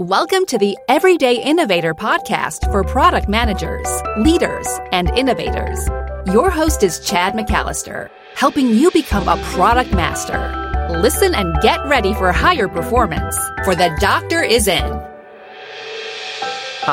Welcome to the Everyday Innovator podcast for product managers, leaders, and innovators. Your host is Chad McAllister, helping you become a product master. Listen and get ready for higher performance, for the doctor is in.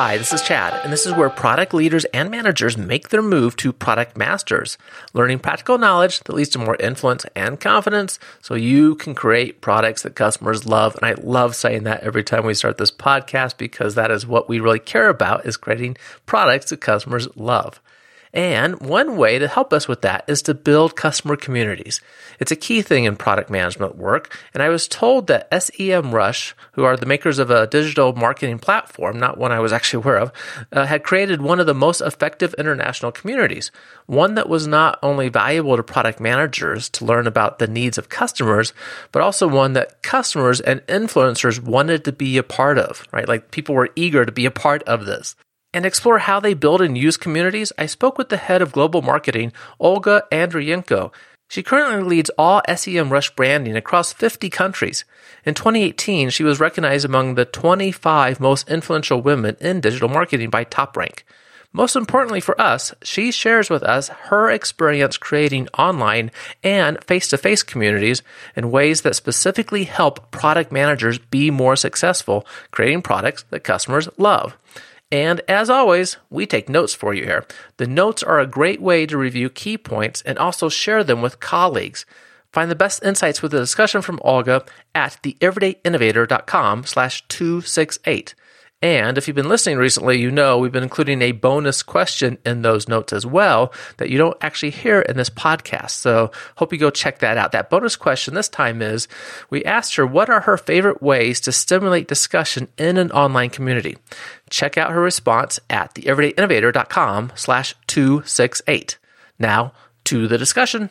Hi, this is Chad, and this is where product leaders and managers make their move to product masters, learning practical knowledge that leads to more influence and confidence so you can create products that customers love. And I love saying that every time we start this podcast because that is what we really care about is creating products that customers love. And one way to help us with that is to build customer communities. It's a key thing in product management work. And I was told that SEMrush, who are the makers of a digital marketing platform, not one I was actually aware of, uh, had created one of the most effective international communities. One that was not only valuable to product managers to learn about the needs of customers, but also one that customers and influencers wanted to be a part of, right? Like people were eager to be a part of this and explore how they build and use communities, I spoke with the head of global marketing, Olga Andrienko. She currently leads all SEMrush branding across 50 countries. In 2018, she was recognized among the 25 most influential women in digital marketing by TopRank. Most importantly for us, she shares with us her experience creating online and face to face communities in ways that specifically help product managers be more successful creating products that customers love. And as always, we take notes for you here. The notes are a great way to review key points and also share them with colleagues. Find the best insights with the discussion from Olga at theeverydayinnovator.com slash 268. And if you've been listening recently, you know we've been including a bonus question in those notes as well that you don't actually hear in this podcast. So hope you go check that out. That bonus question this time is we asked her what are her favorite ways to stimulate discussion in an online community. Check out her response at theeverydayinnovator.com slash 268. Now to the discussion.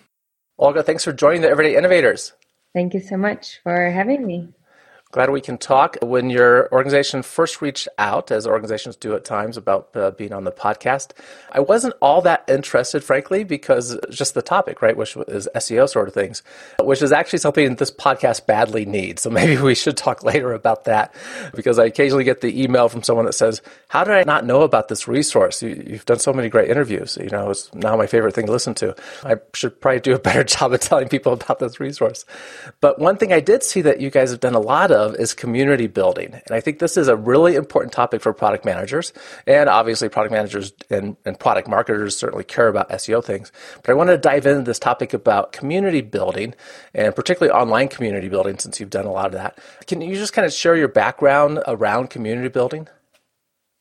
Olga, thanks for joining the Everyday Innovators. Thank you so much for having me. Glad we can talk. When your organization first reached out, as organizations do at times, about uh, being on the podcast, I wasn't all that interested, frankly, because just the topic, right, which is SEO sort of things, which is actually something this podcast badly needs. So maybe we should talk later about that, because I occasionally get the email from someone that says, "How did I not know about this resource? You, have done so many great interviews. You know, it's now my favorite thing to listen to. I should probably do a better job of telling people about this resource." But one thing I did see that you guys have done a lot of of is community building. And I think this is a really important topic for product managers. And obviously, product managers and, and product marketers certainly care about SEO things. But I want to dive into this topic about community building and particularly online community building since you've done a lot of that. Can you just kind of share your background around community building?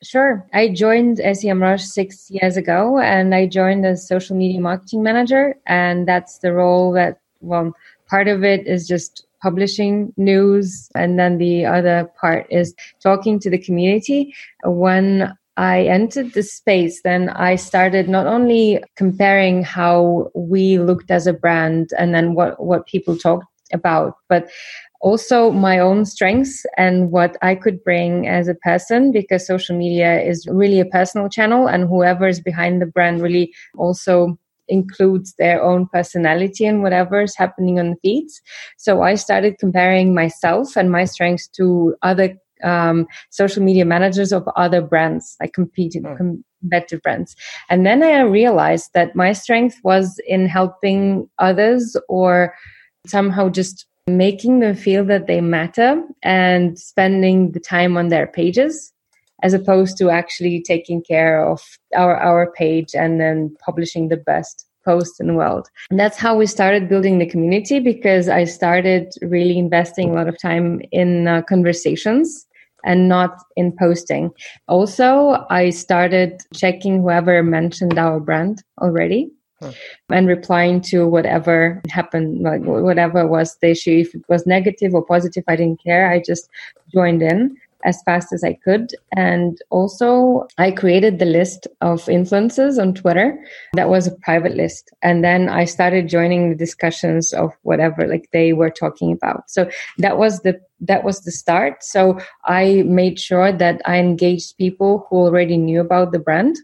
Sure. I joined SEMrush six years ago and I joined as social media marketing manager. And that's the role that, well, part of it is just publishing news. And then the other part is talking to the community. When I entered the space, then I started not only comparing how we looked as a brand and then what, what people talked about, but also my own strengths and what I could bring as a person because social media is really a personal channel and whoever is behind the brand really also includes their own personality and whatever is happening on the feeds. So I started comparing myself and my strengths to other um, social media managers of other brands, like competing, mm. competitive brands. And then I realized that my strength was in helping others or somehow just making them feel that they matter and spending the time on their pages as opposed to actually taking care of our our page and then publishing the best post in the world. And that's how we started building the community because I started really investing a lot of time in uh, conversations and not in posting. Also, I started checking whoever mentioned our brand already. Huh. and replying to whatever happened, like whatever was the issue. If it was negative or positive, I didn't care. I just joined in as fast as I could. And also, I created the list of influencers on Twitter. That was a private list. And then I started joining the discussions of whatever like they were talking about. So that was the that was the start. So I made sure that I engaged people who already knew about the brand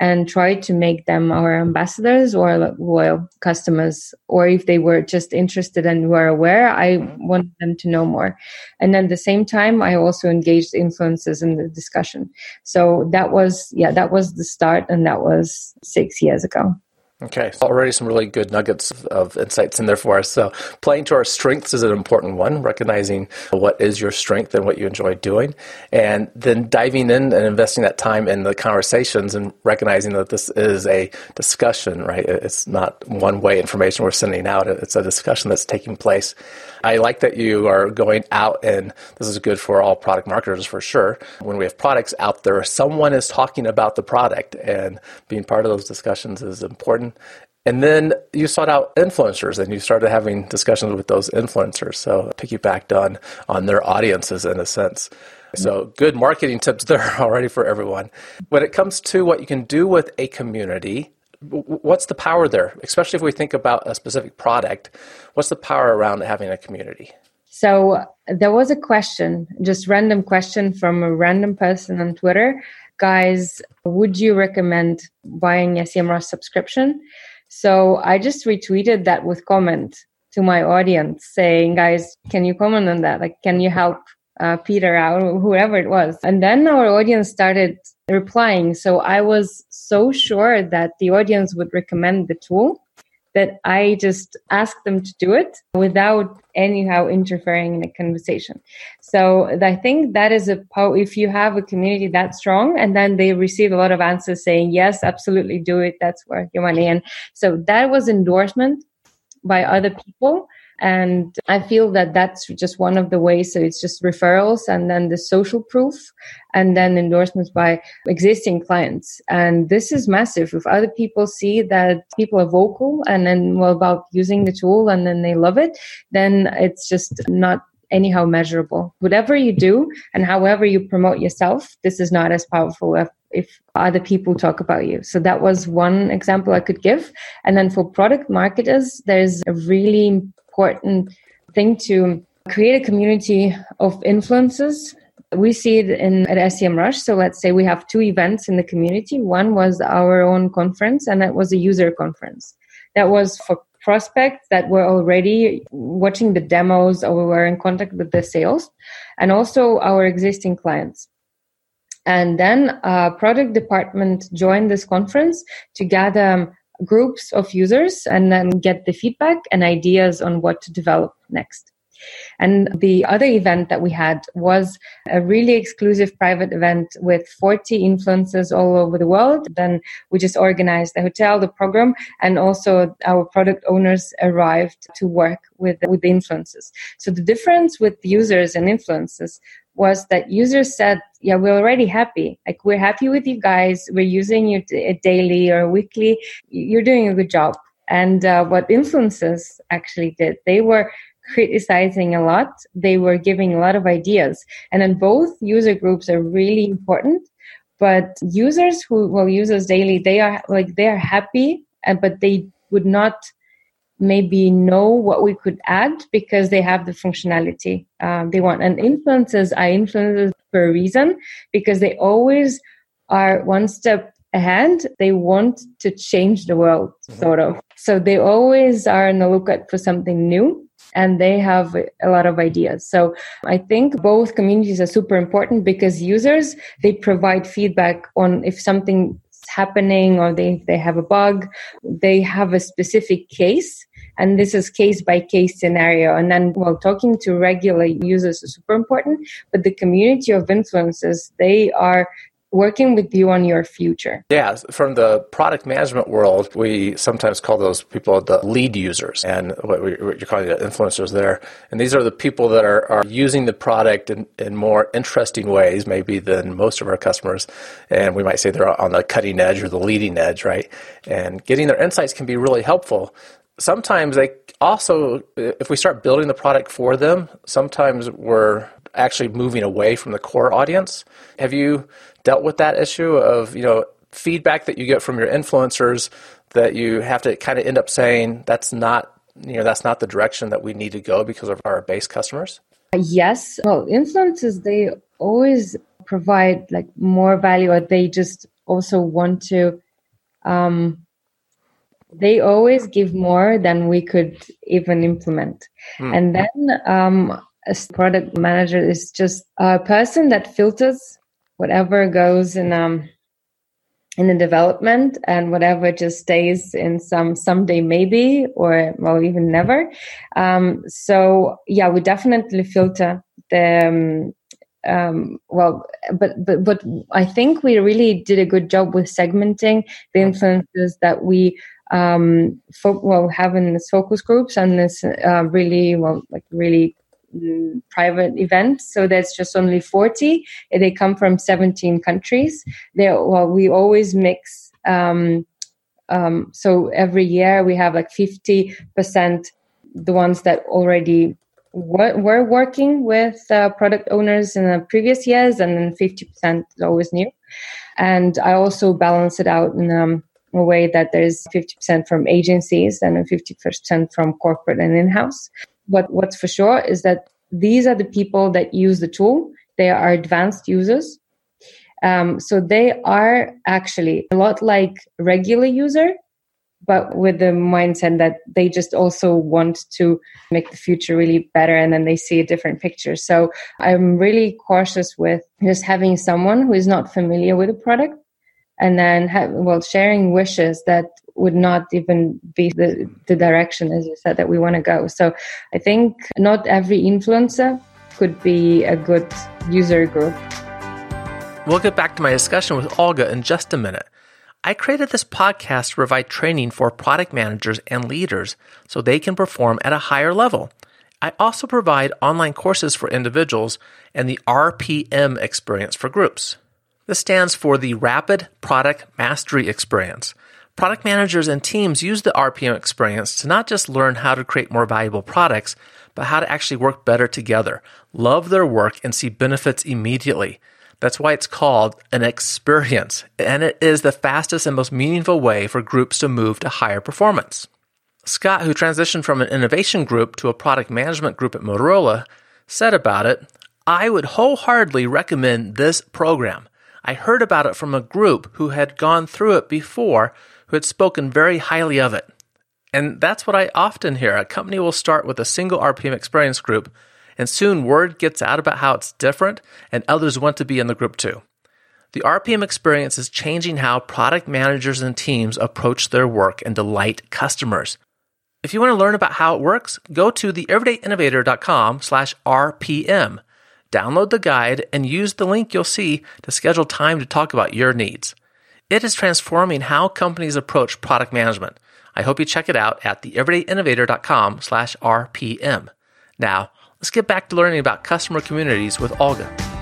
and try to make them our ambassadors or loyal customers. Or if they were just interested and were aware, I wanted them to know more. And at the same time, I also engaged influencers in the discussion. So that was, yeah, that was the start, and that was six years ago. Okay, already some really good nuggets of insights in there for us. So, playing to our strengths is an important one, recognizing what is your strength and what you enjoy doing, and then diving in and investing that time in the conversations and recognizing that this is a discussion, right? It's not one way information we're sending out, it's a discussion that's taking place. I like that you are going out, and this is good for all product marketers for sure. When we have products out there, someone is talking about the product, and being part of those discussions is important. And then you sought out influencers and you started having discussions with those influencers. So piggybacked on on their audiences in a sense. So good marketing tips there already for everyone. When it comes to what you can do with a community, what's the power there? Especially if we think about a specific product, what's the power around having a community? So there was a question, just random question from a random person on Twitter. Guys, would you recommend buying a SEMrush subscription? So I just retweeted that with comment to my audience saying, guys, can you comment on that? Like, can you help uh, Peter out or whoever it was? And then our audience started replying. So I was so sure that the audience would recommend the tool that I just asked them to do it without anyhow interfering in a conversation. So I think that is a po- if you have a community that strong and then they receive a lot of answers saying yes, absolutely do it. That's worth your money. And so that was endorsement by other people and I feel that that's just one of the ways. So it's just referrals and then the social proof and then endorsements by existing clients. And this is massive. If other people see that people are vocal and then well about using the tool and then they love it, then it's just not anyhow measurable. Whatever you do and however you promote yourself, this is not as powerful if, if, other people talk about you. So that was one example I could give. And then for product marketers, there's a really important thing to create a community of influences. We see it in at SEMrush. So let's say we have two events in the community. One was our own conference, and that was a user conference. That was for prospects that were already watching the demos or were in contact with the sales, and also our existing clients. And then a product department joined this conference to gather groups of users and then get the feedback and ideas on what to develop next. And the other event that we had was a really exclusive private event with 40 influencers all over the world. Then we just organized the hotel, the program, and also our product owners arrived to work with, with the influencers. So the difference with users and influencers was that users said, yeah, we're already happy. Like we're happy with you guys. We're using you daily or weekly. You're doing a good job. And uh, what influencers actually did, they were criticizing a lot. They were giving a lot of ideas. And then both user groups are really important. But users who will use us daily, they are like, they are happy, but they would not maybe know what we could add because they have the functionality um, they want. And influencers are influencers for a reason because they always are one step ahead. They want to change the world, mm-hmm. sort of. So they always are on the lookout for something new and they have a lot of ideas. So I think both communities are super important because users, they provide feedback on if something happening or they, they have a bug they have a specific case and this is case by case scenario and then well talking to regular users is super important but the community of influencers they are working with you on your future. Yeah, from the product management world, we sometimes call those people the lead users, and what we you're calling the influencers there. And these are the people that are, are using the product in, in more interesting ways, maybe than most of our customers. And we might say they're on the cutting edge or the leading edge, right? And getting their insights can be really helpful. Sometimes they also, if we start building the product for them, sometimes we're actually moving away from the core audience. Have you dealt with that issue of you know feedback that you get from your influencers that you have to kind of end up saying that's not you know that's not the direction that we need to go because of our base customers? Yes. Well, influencers they always provide like more value, or they just also want to um, they always give more than we could even implement. Mm. And then um, a product manager is just a person that filters whatever goes in um, in the development and whatever just stays in some someday maybe or well even never um, so yeah we definitely filter the um, um, well but but but i think we really did a good job with segmenting the influences that we um fo- well have in this focus groups and this uh, really well like really Mm, private event. So that's just only 40. They come from 17 countries. They well, we always mix. Um, um, so every year we have like 50 percent the ones that already were, were working with uh, product owners in the previous years, and then 50 percent is always new. And I also balance it out in um, way that there's 50% from agencies and 50% from corporate and in-house. But what's for sure is that these are the people that use the tool. They are advanced users. Um, so they are actually a lot like regular user, but with the mindset that they just also want to make the future really better and then they see a different picture. So I'm really cautious with just having someone who is not familiar with the product and then have, well sharing wishes that would not even be the, the direction, as you said, that we want to go. So I think not every influencer could be a good user group. We'll get back to my discussion with Olga in just a minute. I created this podcast to provide training for product managers and leaders so they can perform at a higher level. I also provide online courses for individuals and the RPM experience for groups. This stands for the Rapid Product Mastery Experience. Product managers and teams use the RPM experience to not just learn how to create more valuable products, but how to actually work better together, love their work, and see benefits immediately. That's why it's called an experience, and it is the fastest and most meaningful way for groups to move to higher performance. Scott, who transitioned from an innovation group to a product management group at Motorola, said about it I would wholeheartedly recommend this program. I heard about it from a group who had gone through it before who had spoken very highly of it. And that's what I often hear. A company will start with a single RPM experience group, and soon word gets out about how it's different, and others want to be in the group too. The RPM experience is changing how product managers and teams approach their work and delight customers. If you want to learn about how it works, go to theeverydayinnovator.com slash RPM. Download the guide and use the link you'll see to schedule time to talk about your needs. It is transforming how companies approach product management. I hope you check it out at theeverydayinnovator.com slash RPM. Now, let's get back to learning about customer communities with Olga.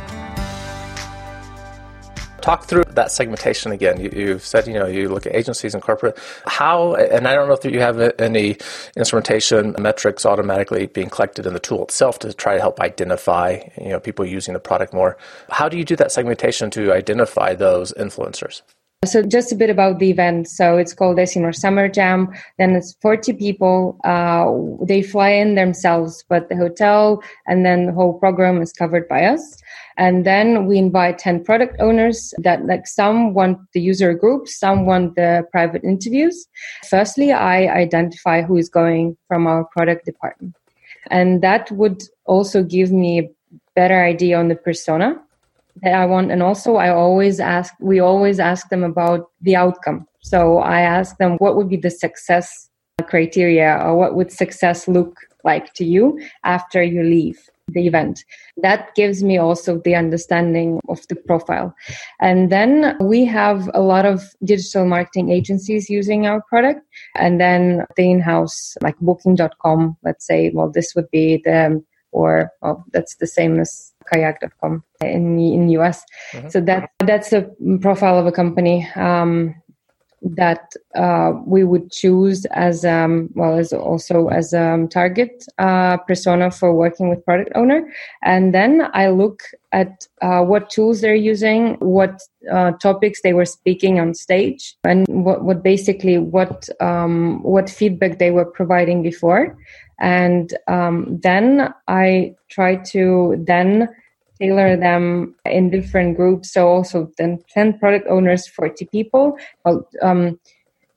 Talk through that segmentation again. You, have said, you know, you look at agencies and corporate. How, and I don't know if you have any instrumentation metrics automatically being collected in the tool itself to try to help identify, you know, people using the product more. How do you do that segmentation to identify those influencers? So just a bit about the event. So it's called SEMrush Summer Jam. Then it's 40 people. Uh, they fly in themselves, but the hotel and then the whole program is covered by us. And then we invite 10 product owners that like some want the user group, some want the private interviews. Firstly, I identify who is going from our product department. And that would also give me a better idea on the persona that I want. And also, I always ask, we always ask them about the outcome. So I ask them, what would be the success criteria or what would success look like to you after you leave the event? That gives me also the understanding of the profile. And then we have a lot of digital marketing agencies using our product. And then the in house, like booking.com, let's say, well, this would be the, or well, that's the same as kayak.com in in US. Mm-hmm. So that that's a profile of a company um, that uh, we would choose as um, well as also as a um, target uh, persona for working with product owner. And then I look at uh, what tools they're using, what uh, topics they were speaking on stage, and what, what basically what um, what feedback they were providing before and um, then I try to then tailor them in different groups. So also then 10 product owners, 40 people. Well, um,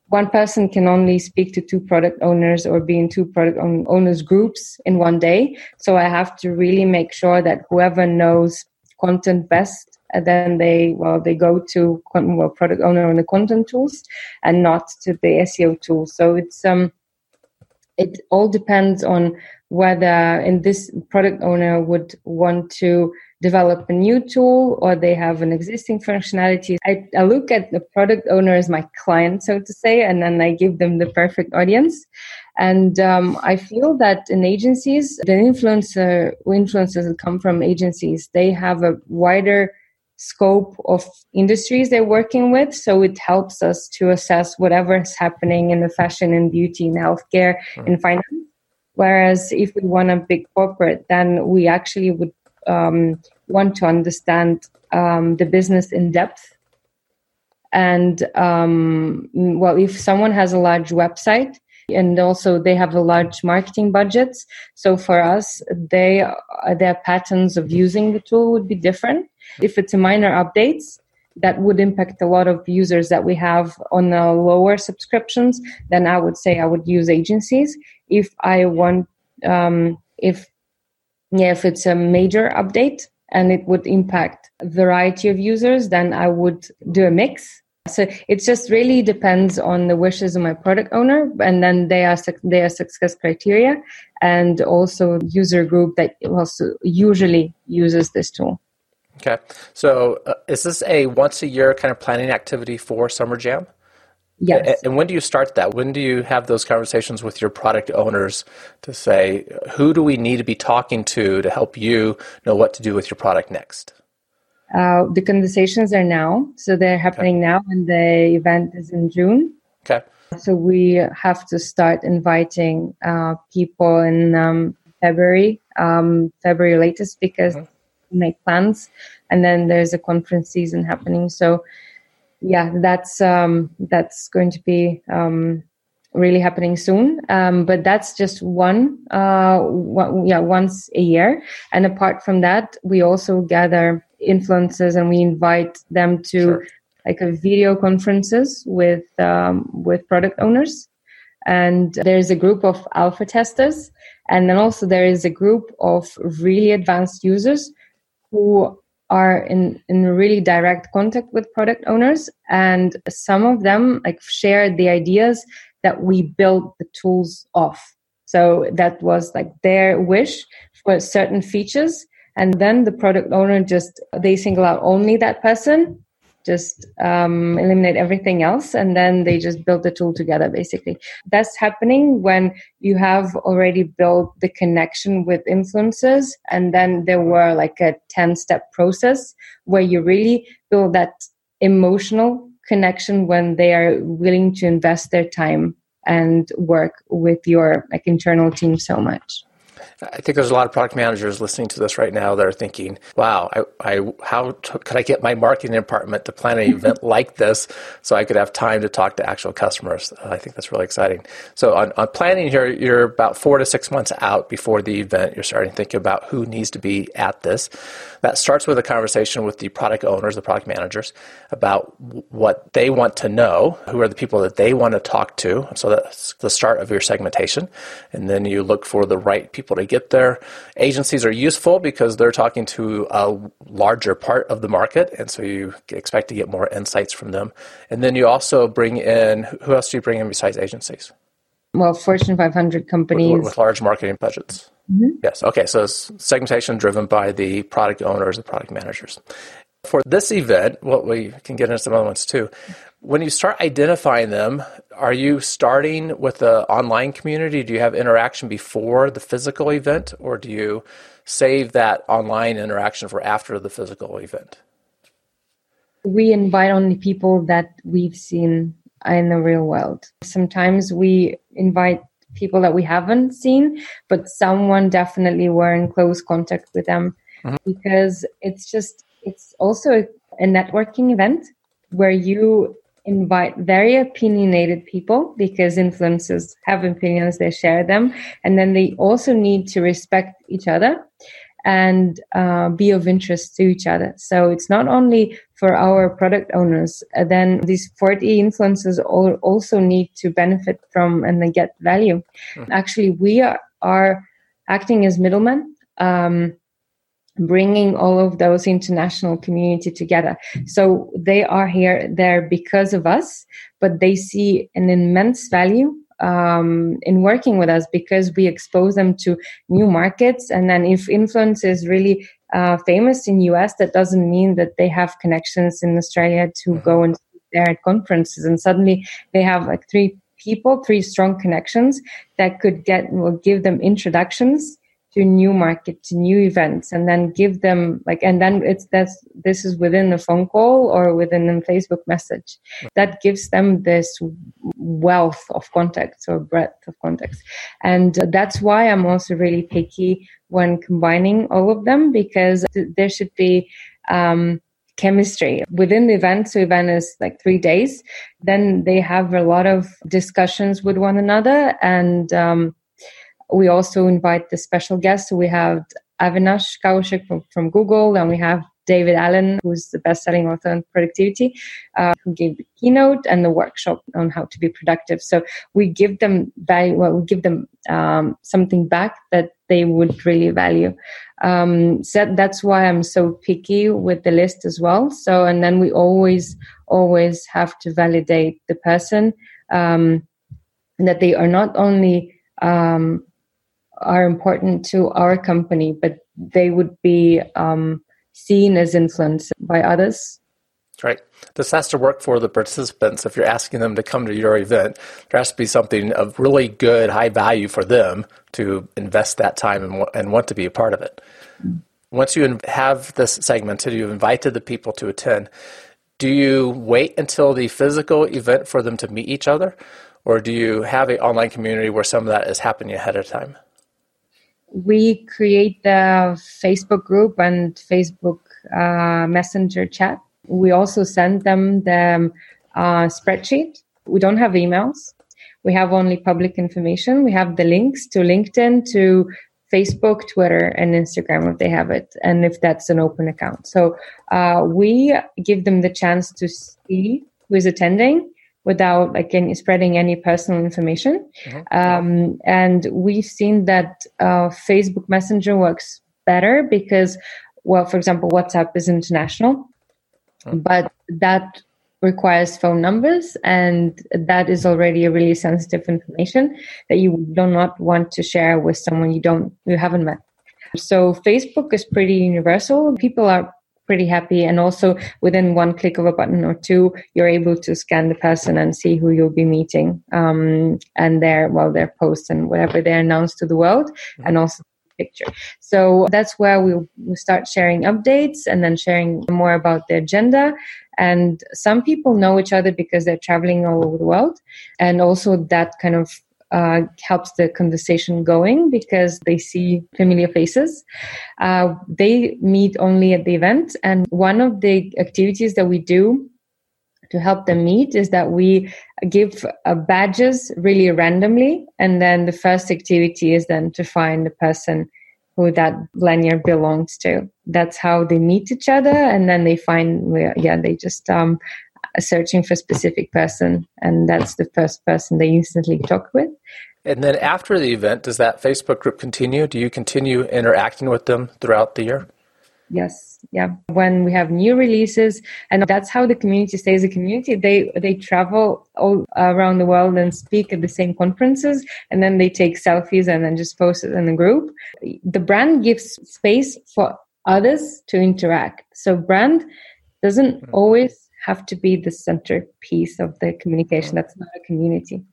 one person can only speak to two product owners or be in two product owners groups in one day. So I have to really make sure that whoever knows content best, and then they well they go to well, product owner on the content tools and not to the SEO tool. So it's um it all depends on whether in this product owner would want to develop a new tool or they have an existing functionality. I, I, look at the product owner as my client, so to say, and then I give them the perfect audience. And um, I feel that in agencies, the influencer influencers that come from agencies, they have a wider scope of industries they're working with. So it helps us to assess whatever is happening in the fashion and beauty and healthcare and finance. Whereas if we want a big corporate, then we actually would um, want to understand um, the business in depth. And um, well, if someone has a large website and also they have a large marketing budgets, so for us, they their patterns of using the tool would be different. If it's a minor updates, that would impact a lot of users that we have on the lower subscriptions, then I would say I would use agencies. If I want, um, if yeah, if it's a major update and it would impact a variety of users, then I would do a mix. So it just really depends on the wishes of my product owner, and then they are they are success criteria, and also user group that also usually uses this tool. Okay, so uh, is this a once a year kind of planning activity for Summer Jam? Yes. And when do you start that? When do you have those conversations with your product owners to say, who do we need to be talking to to help you know what to do with your product next? Uh, the conversations are now. So they're happening okay. now, and the event is in June. Okay. So we have to start inviting uh, people in um, February, um, February latest, because mm-hmm. make plans. And then there's a conference season happening. So yeah, that's um, that's going to be um, really happening soon. Um, but that's just one, uh, one, yeah, once a year. And apart from that, we also gather influencers and we invite them to sure. like a video conferences with um, with product owners. And there's a group of alpha testers, and then also there is a group of really advanced users who are in in really direct contact with product owners and some of them like share the ideas that we built the tools off. So that was like their wish for certain features and then the product owner just they single out only that person just um, eliminate everything else and then they just build the tool together basically. That's happening when you have already built the connection with influencers and then there were like a 10 step process where you really build that emotional connection when they are willing to invest their time and work with your like internal team so much I think there's a lot of product managers listening to this right now that are thinking, "Wow, I, I how t- could I get my marketing department to plan an event like this so I could have time to talk to actual customers?" Uh, I think that's really exciting. So on, on planning here, you're about four to six months out before the event. You're starting to think about who needs to be at this. That starts with a conversation with the product owners, the product managers, about what they want to know, who are the people that they want to talk to. So that's the start of your segmentation. And then you look for the right people to get there. Agencies are useful because they're talking to a larger part of the market. And so you expect to get more insights from them. And then you also bring in, who else do you bring in besides agencies? Well, Fortune 500 companies. With, with large marketing budgets. Mm-hmm. Yes. Okay. So it's segmentation driven by the product owners and product managers. For this event, what well, we can get into some other ones too. When you start identifying them, are you starting with the online community? Do you have interaction before the physical event, or do you save that online interaction for after the physical event? We invite only people that we've seen in the real world. Sometimes we invite people that we haven't seen, but someone definitely were in close contact with them mm-hmm. because it's just, it's also a, a networking event where you invite very opinionated people because influencers have opinions, they share them, and then they also need to respect each other. and uh, be of interest to each other. So it's not only for our product owners, uh, then these 40 influencers all, also need to benefit from and they get value. Mm-hmm. Actually, we are, are acting as middlemen. Um, bringing all of those international community together. So they are here there because of us, but they see an immense value um, in working with us because we expose them to new markets. And then if influence is really uh, famous in US, that doesn't mean that they have connections in Australia to mm-hmm. go and there at conferences. And suddenly they have like three people, three strong connections that could get will give them introductions to new market to new events and then give them like and then it's that's this is within a phone call or within a facebook message that gives them this wealth of contacts or breadth of contacts and that's why i'm also really picky when combining all of them because there should be um, chemistry within the event. So event is like three days. Then they have a lot of discussions with one another and um, we also invite the special guests. We have Avinash Kaushik from, from Google, and we have David Allen, who's the best-selling author on productivity, uh, who gave the keynote and the workshop on how to be productive. So we give them value. Well, we give them um, something back that they would really value. Um, so that's why I'm so picky with the list as well. So and then we always, always have to validate the person um, that they are not only um, are important to our company, but they would be um, seen as influenced by others. Right. This has to work for the participants. If you're asking them to come to your event, there has to be something of really good, high value for them to invest that time and, and want to be a part of it. Once you have this segmented, you've invited the people to attend. Do you wait until the physical event for them to meet each other? Or do you have an online community where some of that is happening ahead of time? We create the Facebook group and Facebook uh, Messenger chat. We also send them the uh, spreadsheet. We don't have emails. We have only public information. We have the links to LinkedIn, to Facebook, Twitter, and Instagram if they have it, and if that's an open account. So uh, we give them the chance to see who is attending without like any, spreading any personal information. Mm-hmm. Um, and we've seen that uh, Facebook Messenger works better because, well, for example, WhatsApp is international, mm-hmm. but that requires phone numbers and that is already a really sensitive information that you do not want to share with someone you don't you haven't met so facebook is pretty universal people are pretty happy. And also within one click of a button or two, you're able to scan the person and see who you'll be meeting um, and their well their posts and whatever they announce to the world, and also picture. So that's where we'll, we'll start sharing updates and then sharing more about the agenda. And some people know each other because they're traveling all over the world. And also that kind of uh, helps the conversation going because they see familiar faces. Uh, they meet only at the event. And one of the activities that we do to help them meet is that we give uh, badges really randomly. And then the first activity is then to find the person who that lanyard belongs to. That's how they meet each other. And then they find, yeah, they just um, searching for a specific person, and that's the first person they instantly talk with. And then after the event, does that Facebook group continue? Do you continue interacting with them throughout the year? Yes, yeah. When we have new releases, and that's how the community stays a community. They they travel all around the world and speak at the same conferences, and then they take selfies and then just post it in the group. The brand gives space for others to interact. So brand doesn't mm-hmm. always have to be the centerpiece of the communication. That's not a community.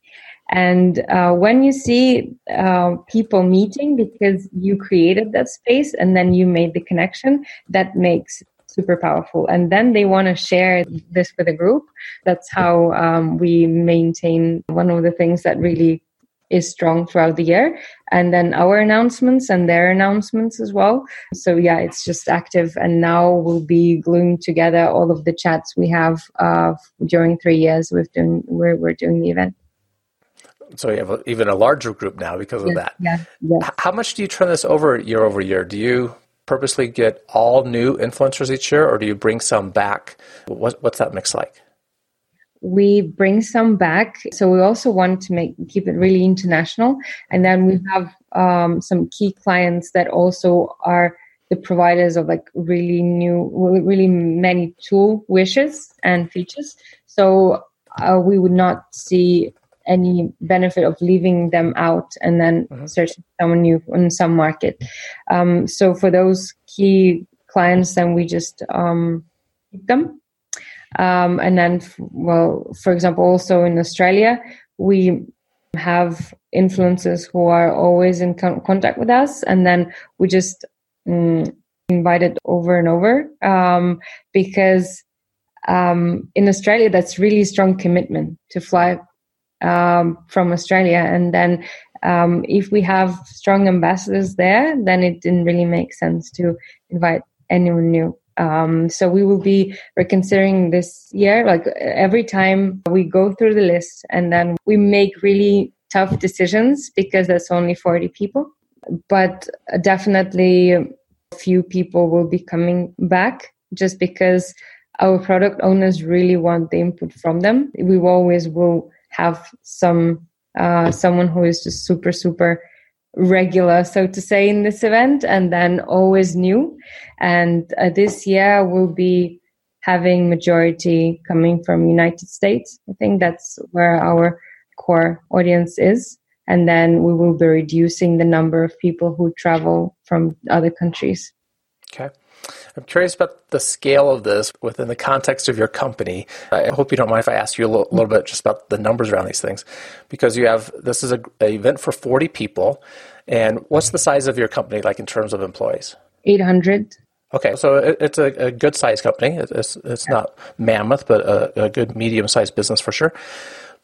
And uh, when you see uh, people meeting because you created that space and then you made the connection, that makes super powerful. And then they want to share this with a group. That's how um, we maintain one of the things that really is strong throughout the year and then our announcements and their announcements as well so yeah it's just active and now we'll be gluing together all of the chats we have uh, during three years we've doing we're, we're doing the event so you have a, even a larger group now because of that yeah, yes. how much do you turn this over year over year do you purposely get all new influencers each year, or do you bring some back? What, what's that mix like? We bring some back. So we also want to make keep it really international. And then we have um, some key clients that also are the providers of like really new really many tool wishes and features. So uh, we would not see any benefit of leaving them out and then mm-hmm. searching someone new in some market. Um, so for those key clients then we just um, keep them um, and then, well, for example, also in Australia, we have influencers who are always in con- contact with us, and then we just mm, invite it over and over um, because um, in Australia, that's really strong commitment to fly um, from Australia, and then um, if we have strong ambassadors there, then it didn't really make sense to invite anyone new. Um, so we will be reconsidering this year. Like every time we go through the list and then we make really tough decisions because there's only 40 people. But definitely a few people will be coming back just because our product owners really want the input from them. We always will have some uh, someone who is just super super regular, so to say, in this event, and then always new. And uh, this year will be having majority coming from United States. I think that's where our core audience is. And then we will be reducing the number of people who travel from other countries. Okay. I'm curious about the scale of this within the context of your company. I hope you don't mind if I ask you a little, little bit just about the numbers around these things, because you have this is a, an event for 40 people, and what's the size of your company like in terms of employees? 800. Okay, so it, it's a, a good sized company. It's it's not mammoth, but a, a good medium sized business for sure.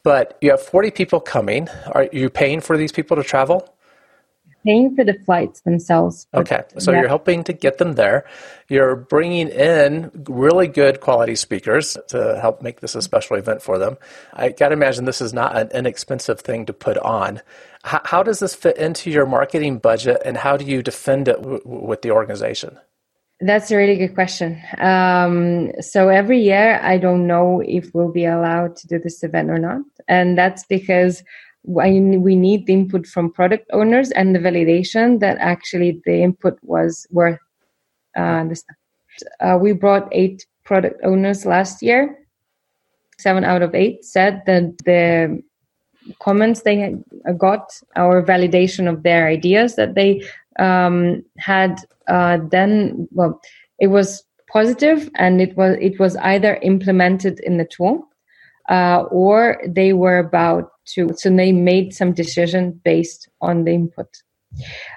But you have 40 people coming. Are you paying for these people to travel? Paying for the flights themselves. Okay, so yeah. you're helping to get them there. You're bringing in really good quality speakers to help make this a special event for them. I got to imagine this is not an inexpensive thing to put on. How, how does this fit into your marketing budget, and how do you defend it w- with the organization? That's a really good question. Um, so every year, I don't know if we'll be allowed to do this event or not, and that's because we need the input from product owners and the validation that actually the input was worth uh, the stuff. Uh, we brought eight product owners last year. Seven out of eight said that the comments they got, our validation of their ideas that they um, had, uh, then well, it was positive, and it was it was either implemented in the tool uh, or they were about to so they made some decision based on the input.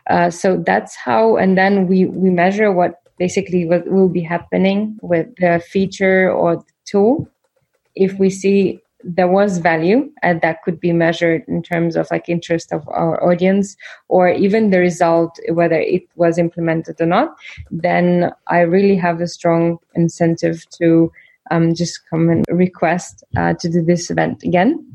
Uh, so that's how and then we we measure what basically what will be happening with the feature or the tool. If we see there was value and that could be measured in terms of like interest of our audience or even the result whether it was implemented or not then i really have a strong incentive to um, just come and request uh, to do this event again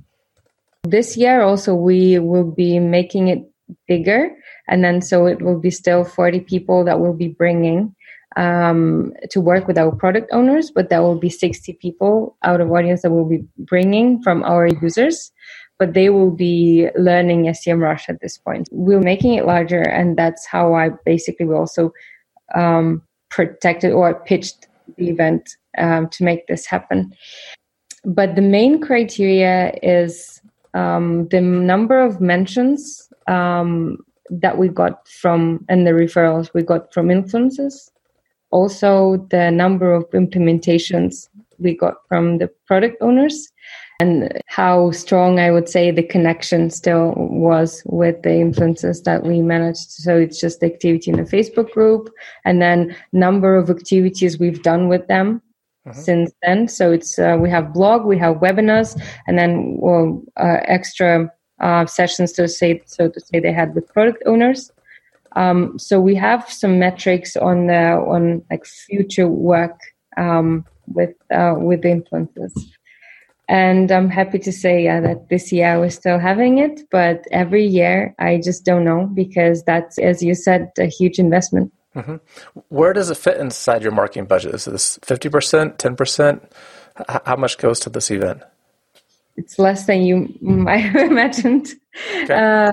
this year also we will be making it bigger and then so it will be still 40 people that will be bringing um, to work with our product owners but there will be 60 people out of audience that will be bringing from our users but they will be learning SEMrush at this point. We're making it larger, and that's how I basically will also um, protected or pitched the event um, to make this happen. But the main criteria is um, the number of mentions um, that we got from and the referrals we got from influencers. Also the number of implementations we got from the product owners and how strong i would say the connection still was with the influencers that we managed. So it's just the activity in the facebook group and then number of activities we've done with them mm-hmm. since then. So it's uh, we have blog, we have webinars, and then well, uh, extra uh, sessions to say so to say they had with product owners. Um, so we have some metrics on the on like future work um, with uh, with influencers. And I'm happy to say that this year we're still having it, but every year I just don't know because that's, as you said, a huge investment. Mm-hmm. Where does it fit inside your marketing budget? Is this 50%, 10%? How much goes to this event? It's less than you might have imagined. Okay. Uh,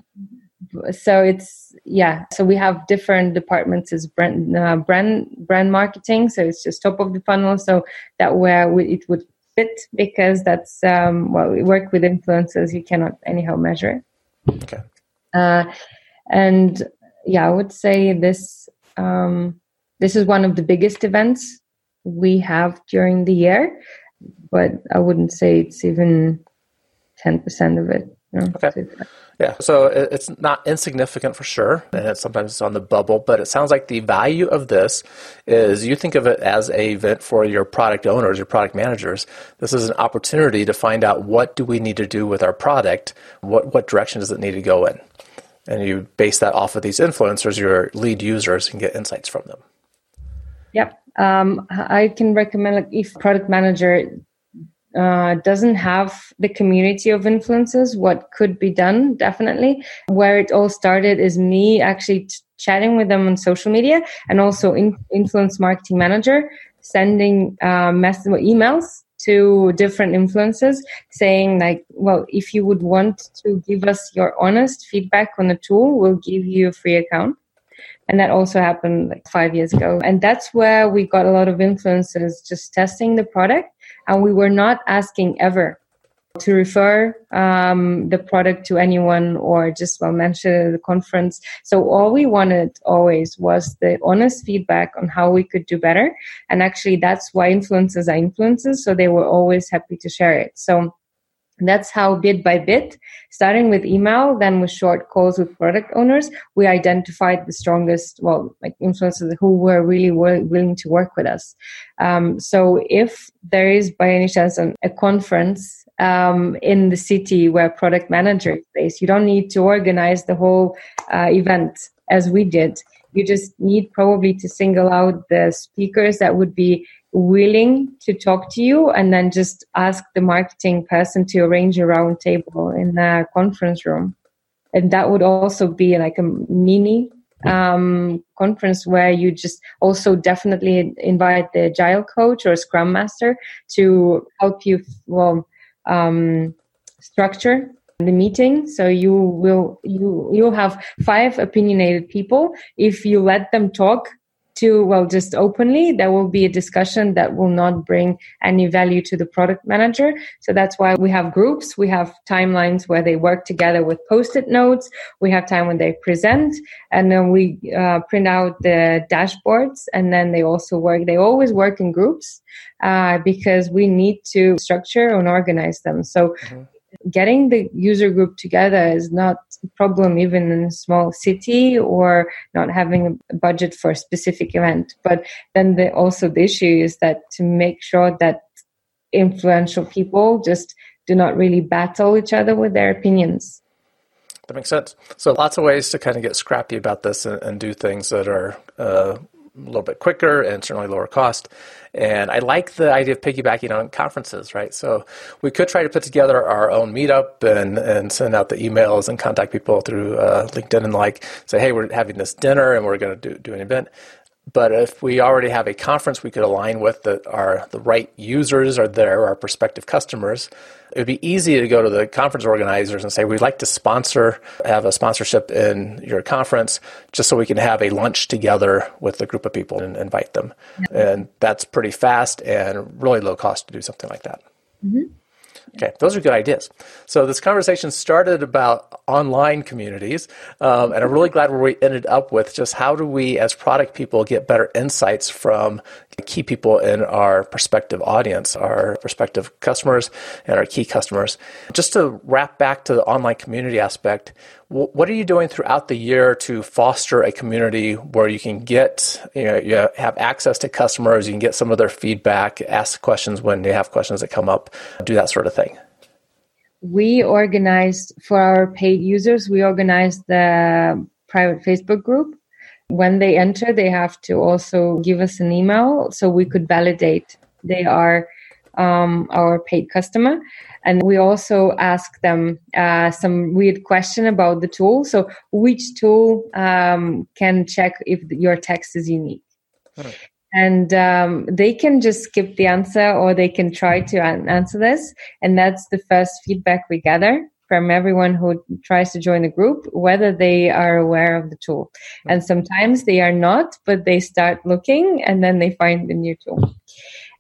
so it's yeah. So we have different departments as brand uh, brand brand marketing. So it's just top of the funnel. So that where we, it would fit because that's um, well we work with influencers. You cannot anyhow measure it. Okay. Uh, and yeah, I would say this um, this is one of the biggest events we have during the year, but I wouldn't say it's even ten percent of it. Okay. Yeah, so it's not insignificant for sure, and it's sometimes it's on the bubble. But it sounds like the value of this is you think of it as a event for your product owners, your product managers. This is an opportunity to find out what do we need to do with our product, what what direction does it need to go in, and you base that off of these influencers, your lead users, and get insights from them. Yep, um, I can recommend like if product manager uh, doesn't have the community of influencers, what could be done, definitely. Where it all started is me actually t- chatting with them on social media and also in- influence marketing manager sending uh, mess- emails to different influencers saying like well if you would want to give us your honest feedback on the tool we'll give you a free account. And that also happened like five years ago. And that's where we got a lot of influencers just testing the product. And we were not asking ever to refer um, the product to anyone or just well mention it at the conference. So all we wanted always was the honest feedback on how we could do better. And actually that's why influencers are influencers. So they were always happy to share it. So that's how bit by bit, starting with email, then with short calls with product owners, we identified the strongest, well, like influencers who were really willing to work with us. Um, so if there is by any chance an, a conference um, in the city where product manager is based, you don't need to organize the whole uh, event as we did. You just need probably to single out the speakers that would be willing to talk to you and then just ask the marketing person to arrange a round table in the conference room. And that would also be like a mini um, conference where you just also definitely invite the agile coach or scrum master to help you well um, structure the meeting. So you will you you'll have five opinionated people. If you let them talk to well just openly there will be a discussion that will not bring any value to the product manager. So that's why we have groups. We have timelines where they work together with post-it notes. We have time when they present and then we uh, print out the dashboards and then they also work. They always work in groups uh, because we need to structure and organize them. So mm-hmm getting the user group together is not a problem even in a small city or not having a budget for a specific event. But then the, also the issue is that to make sure that influential people just do not really battle each other with their opinions. That makes sense. So lots of ways to kind of get scrappy about this and, and do things that are uh, a little bit quicker and certainly lower cost. And I like the idea of piggybacking on conferences, right? So we could try to put together our own meetup and, and send out the emails and contact people through uh, LinkedIn and like say, hey, we're having this dinner and we're going to do, do an event. But if we already have a conference we could align with that are the right users are there, our prospective customers, it would be easy to go to the conference organizers and say, we'd like to sponsor, have a sponsorship in your conference just so we can have a lunch together with a group of people and invite them. And that's pretty fast and really low cost to do something like that. Mm-hmm. Okay, those are good ideas. So this conversation started about online communities, um, and I'm really glad where we ended up with just how do we, as product people, get better insights from key people in our prospective audience, our prospective customers, and our key customers. Just to wrap back to the online community aspect, what are you doing throughout the year to foster a community where you can get, you know, you have access to customers, you can get some of their feedback, ask questions when they have questions that come up, do that sort of thing? We organized for our paid users, we organized the private Facebook group. When they enter, they have to also give us an email so we could validate they are um, our paid customer. And we also ask them uh, some weird question about the tool. So, which tool um, can check if your text is unique? And um, they can just skip the answer or they can try to answer this. And that's the first feedback we gather from everyone who tries to join the group whether they are aware of the tool and sometimes they are not but they start looking and then they find the new tool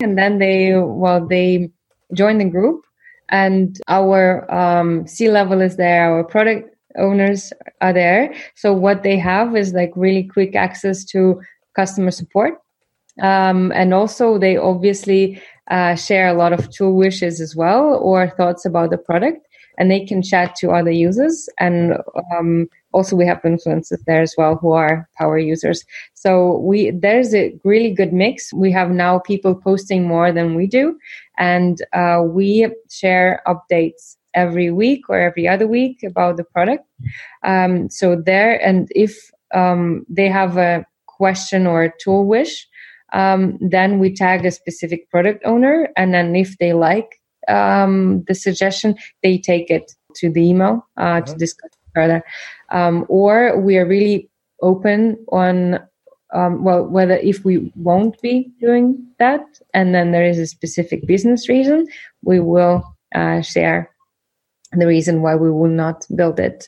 and then they well they join the group and our um, C level is there our product owners are there so what they have is like really quick access to customer support um, and also they obviously uh, share a lot of tool wishes as well or thoughts about the product and they can chat to other users. And um, also we have influencers there as well who are power users. So we there's a really good mix. We have now people posting more than we do, and uh, we share updates every week or every other week about the product. Um, so there, and if um, they have a question or a tool wish, um, then we tag a specific product owner, and then if they like um, the suggestion, they take it to the email uh, mm-hmm. to discuss further. Um, or we are really open on, um, well, whether if we won't be doing that, and then there is a specific business reason, we will uh, share the reason why we will not build it.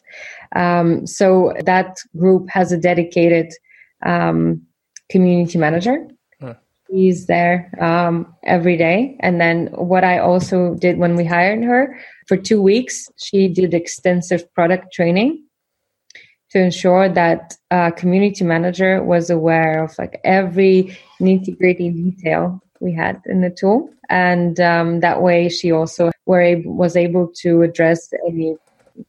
Um, so that group has a dedicated um, community manager He's there um, every day. And then what I also did when we hired her for two weeks, she did extensive product training to ensure that uh, community manager was aware of like every nitty gritty detail we had in the tool. And um, that way she also were was able to address any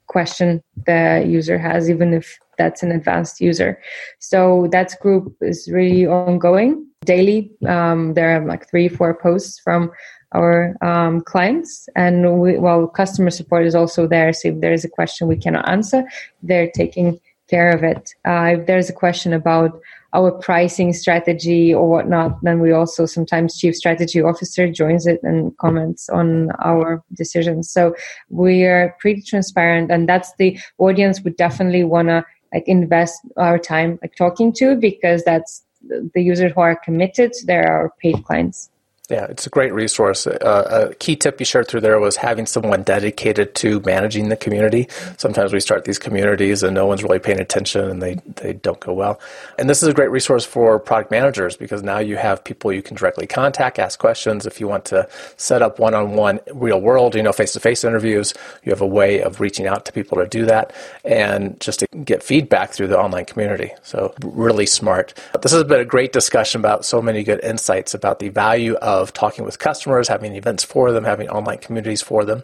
question the user has, even if that's an advanced user. So that group is really ongoing daily. Um, there are like three, four posts from our um, clients, and we, well, customer support is also there. So if there is a question we cannot answer, they're taking care of it. Uh, if there's a question about our pricing strategy or whatnot, then we also sometimes chief strategy officer joins it and comments on our decisions. So we are pretty transparent, and that's the audience we definitely want to like invest our time like talking to because that's the users who are committed. They're our paid clients. Yeah, it's a great resource. Uh, a key tip you shared through there was having someone dedicated to managing the community. Sometimes we start these communities and no one's really paying attention and they, they don't go well. And this is a great resource for product managers because now you have people you can directly contact, ask questions. If you want to set up one on one real world, you know, face to face interviews, you have a way of reaching out to people to do that and just to get feedback through the online community. So, really smart. This has been a great discussion about so many good insights about the value of of talking with customers, having events for them, having online communities for them.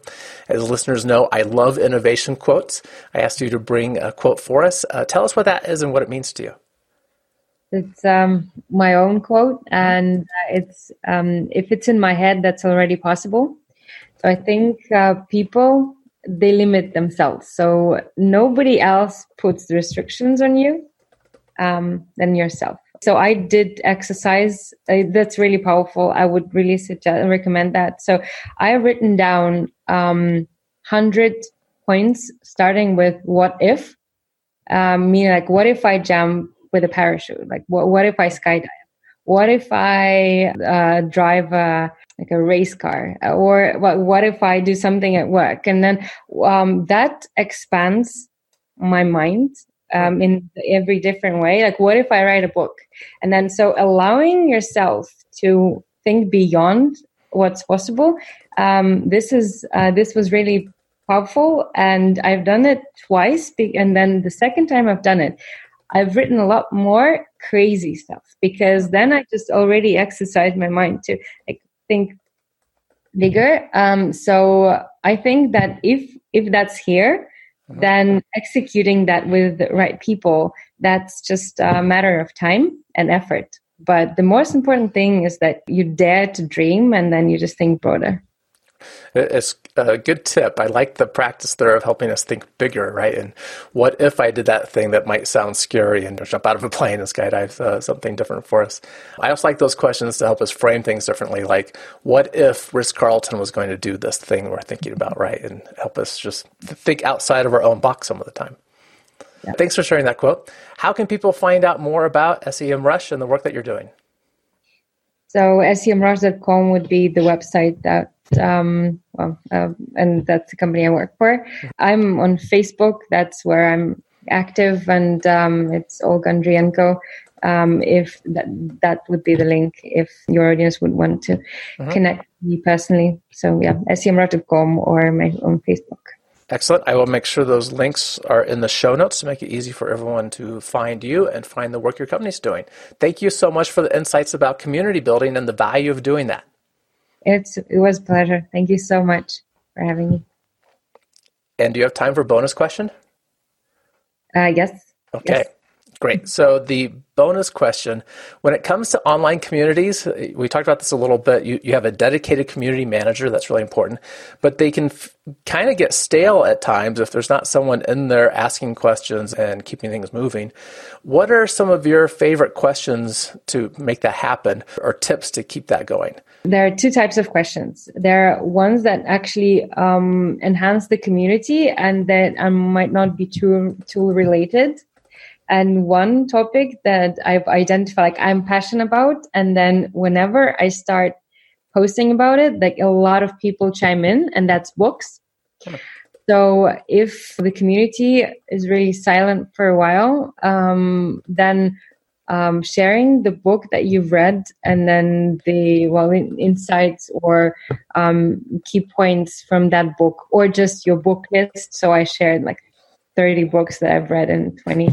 As listeners know, I love innovation quotes. I asked you to bring a quote for us. Uh, tell us what that is and what it means to you. It's um, my own quote, and it's um, if it's in my head, that's already possible. So I think uh, people they limit themselves. So nobody else puts restrictions on you um, than yourself. So I did exercise. Uh, that's really powerful. I would really suggest recommend that. So I've written down um, hundred points, starting with what if. Um, meaning like, what if I jump with a parachute? Like, what what if I skydive? What if I uh, drive a like a race car? Or what what if I do something at work? And then um, that expands my mind um, in every different way. Like, what if I write a book? And then, so allowing yourself to think beyond what's possible. Um, this is uh, this was really powerful, and I've done it twice. And then the second time I've done it, I've written a lot more crazy stuff because then I just already exercised my mind to like think bigger. Um, so I think that if if that's here, uh-huh. then executing that with the right people, that's just a matter of time and effort. But the most important thing is that you dare to dream and then you just think broader. It's a good tip. I like the practice there of helping us think bigger, right? And what if I did that thing that might sound scary and jump out of a plane and skydive uh, something different for us? I also like those questions to help us frame things differently, like what if Ritz Carlton was going to do this thing we're thinking about, right? And help us just think outside of our own box some of the time. Yeah. Thanks for sharing that quote. How can people find out more about SEMrush and the work that you're doing? So semrush.com would be the website that um, well, uh, and that's the company I work for. I'm on Facebook. That's where I'm active, and um, it's Olga Andrienko. Um, if that that would be the link, if your audience would want to uh-huh. connect me personally. So yeah, semrush.com or my own Facebook. Excellent. I will make sure those links are in the show notes to make it easy for everyone to find you and find the work your company's doing. Thank you so much for the insights about community building and the value of doing that. It's it was a pleasure. Thank you so much for having me. And do you have time for bonus question? Uh, yes. Okay. Yes. Great. So the bonus question, when it comes to online communities, we talked about this a little bit. You, you have a dedicated community manager. That's really important, but they can f- kind of get stale at times if there's not someone in there asking questions and keeping things moving. What are some of your favorite questions to make that happen or tips to keep that going? There are two types of questions. There are ones that actually um, enhance the community and that um, might not be too tool related and one topic that I've identified, like I'm passionate about, and then whenever I start posting about it, like a lot of people chime in, and that's books. So if the community is really silent for a while, um, then um, sharing the book that you've read and then the well in, insights or um, key points from that book or just your book list. So I shared like 30 books that I've read in 20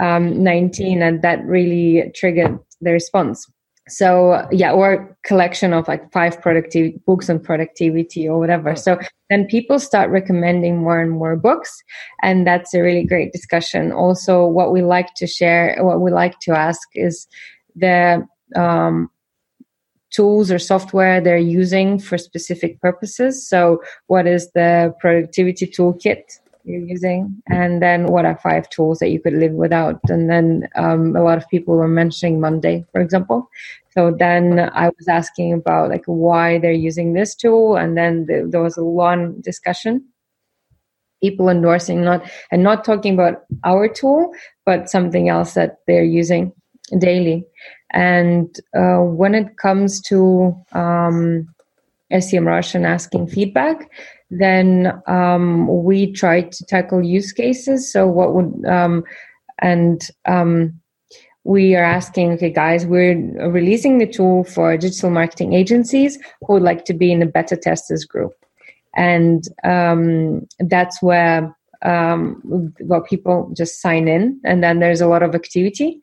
um, 19 and that really triggered the response. So yeah or collection of like five productivity books on productivity or whatever. So then people start recommending more and more books and that's a really great discussion. Also what we like to share what we like to ask is the um, tools or software they're using for specific purposes. So what is the productivity toolkit you're using and then what are five tools that you could live without? And then um, a lot of people were mentioning monday for example. So then i was asking about like why they're using this tool and then the, there was a long discussion. People endorsing not and not talking about our tool but something else that they're using daily. And uh, when it comes to um, SEMrush and asking feedback then um, we try to tackle use cases. So what would um, and um, we are asking, okay, guys, we're releasing the tool for digital marketing agencies who would like to be in the beta testers group, and um, that's where um, well people just sign in, and then there's a lot of activity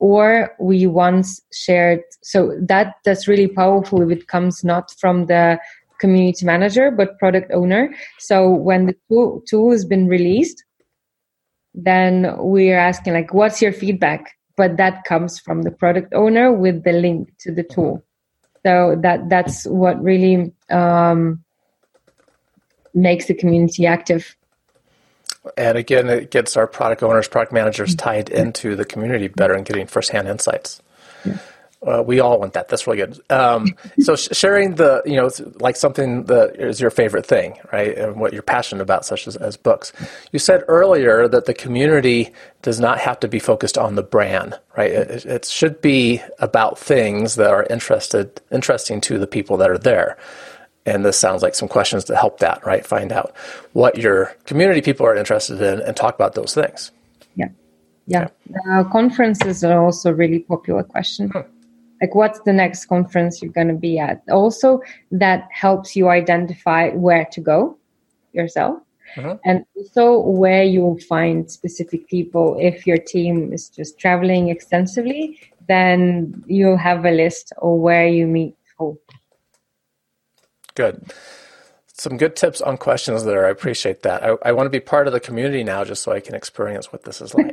or we once shared so that that's really powerful if it comes not from the community manager, but product owner. So when the tool, tool has been released, then we are asking like, what's your feedback? But that comes from the product owner with the link to the tool. So that that's what really um, makes the community active. And again, it gets our product owners, product managers tied into the community better and getting firsthand insights. Yeah. Uh, we all want that. That's really good. Um, so sh- sharing the, you know, like something that is your favorite thing, right, and what you're passionate about, such as, as books. You said earlier that the community does not have to be focused on the brand, right? It, it should be about things that are interested, interesting to the people that are there. And this sounds like some questions to help that, right? Find out what your community people are interested in and talk about those things. Yeah. Yeah. yeah. Uh, conferences are also a really popular question. Hmm like what's the next conference you're going to be at? Also that helps you identify where to go yourself uh-huh. and also where you'll find specific people. If your team is just traveling extensively then you'll have a list of where you meet who good. Some good tips on questions there. I appreciate that. I, I want to be part of the community now just so i can experience what this is like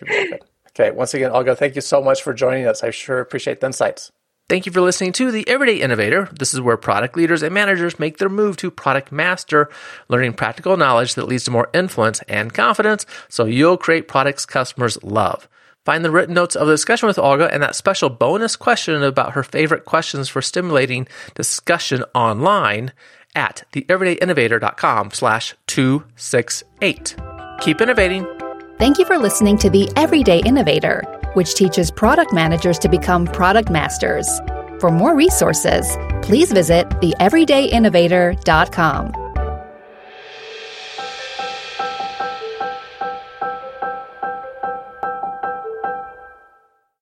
Okay, once again, Olga, thank you so much for joining us. I sure appreciate the insights. Thank you for listening to The Everyday Innovator. This is where product leaders and managers make their move to product master, learning practical knowledge that leads to more influence and confidence so you'll create products customers love. Find the written notes of the discussion with Olga and that special bonus question about her favorite questions for stimulating discussion online at theeverydayinnovator.com slash 268. Keep innovating. Thank you for listening to The Everyday Innovator, which teaches product managers to become product masters. For more resources, please visit theeverydayinnovator.com.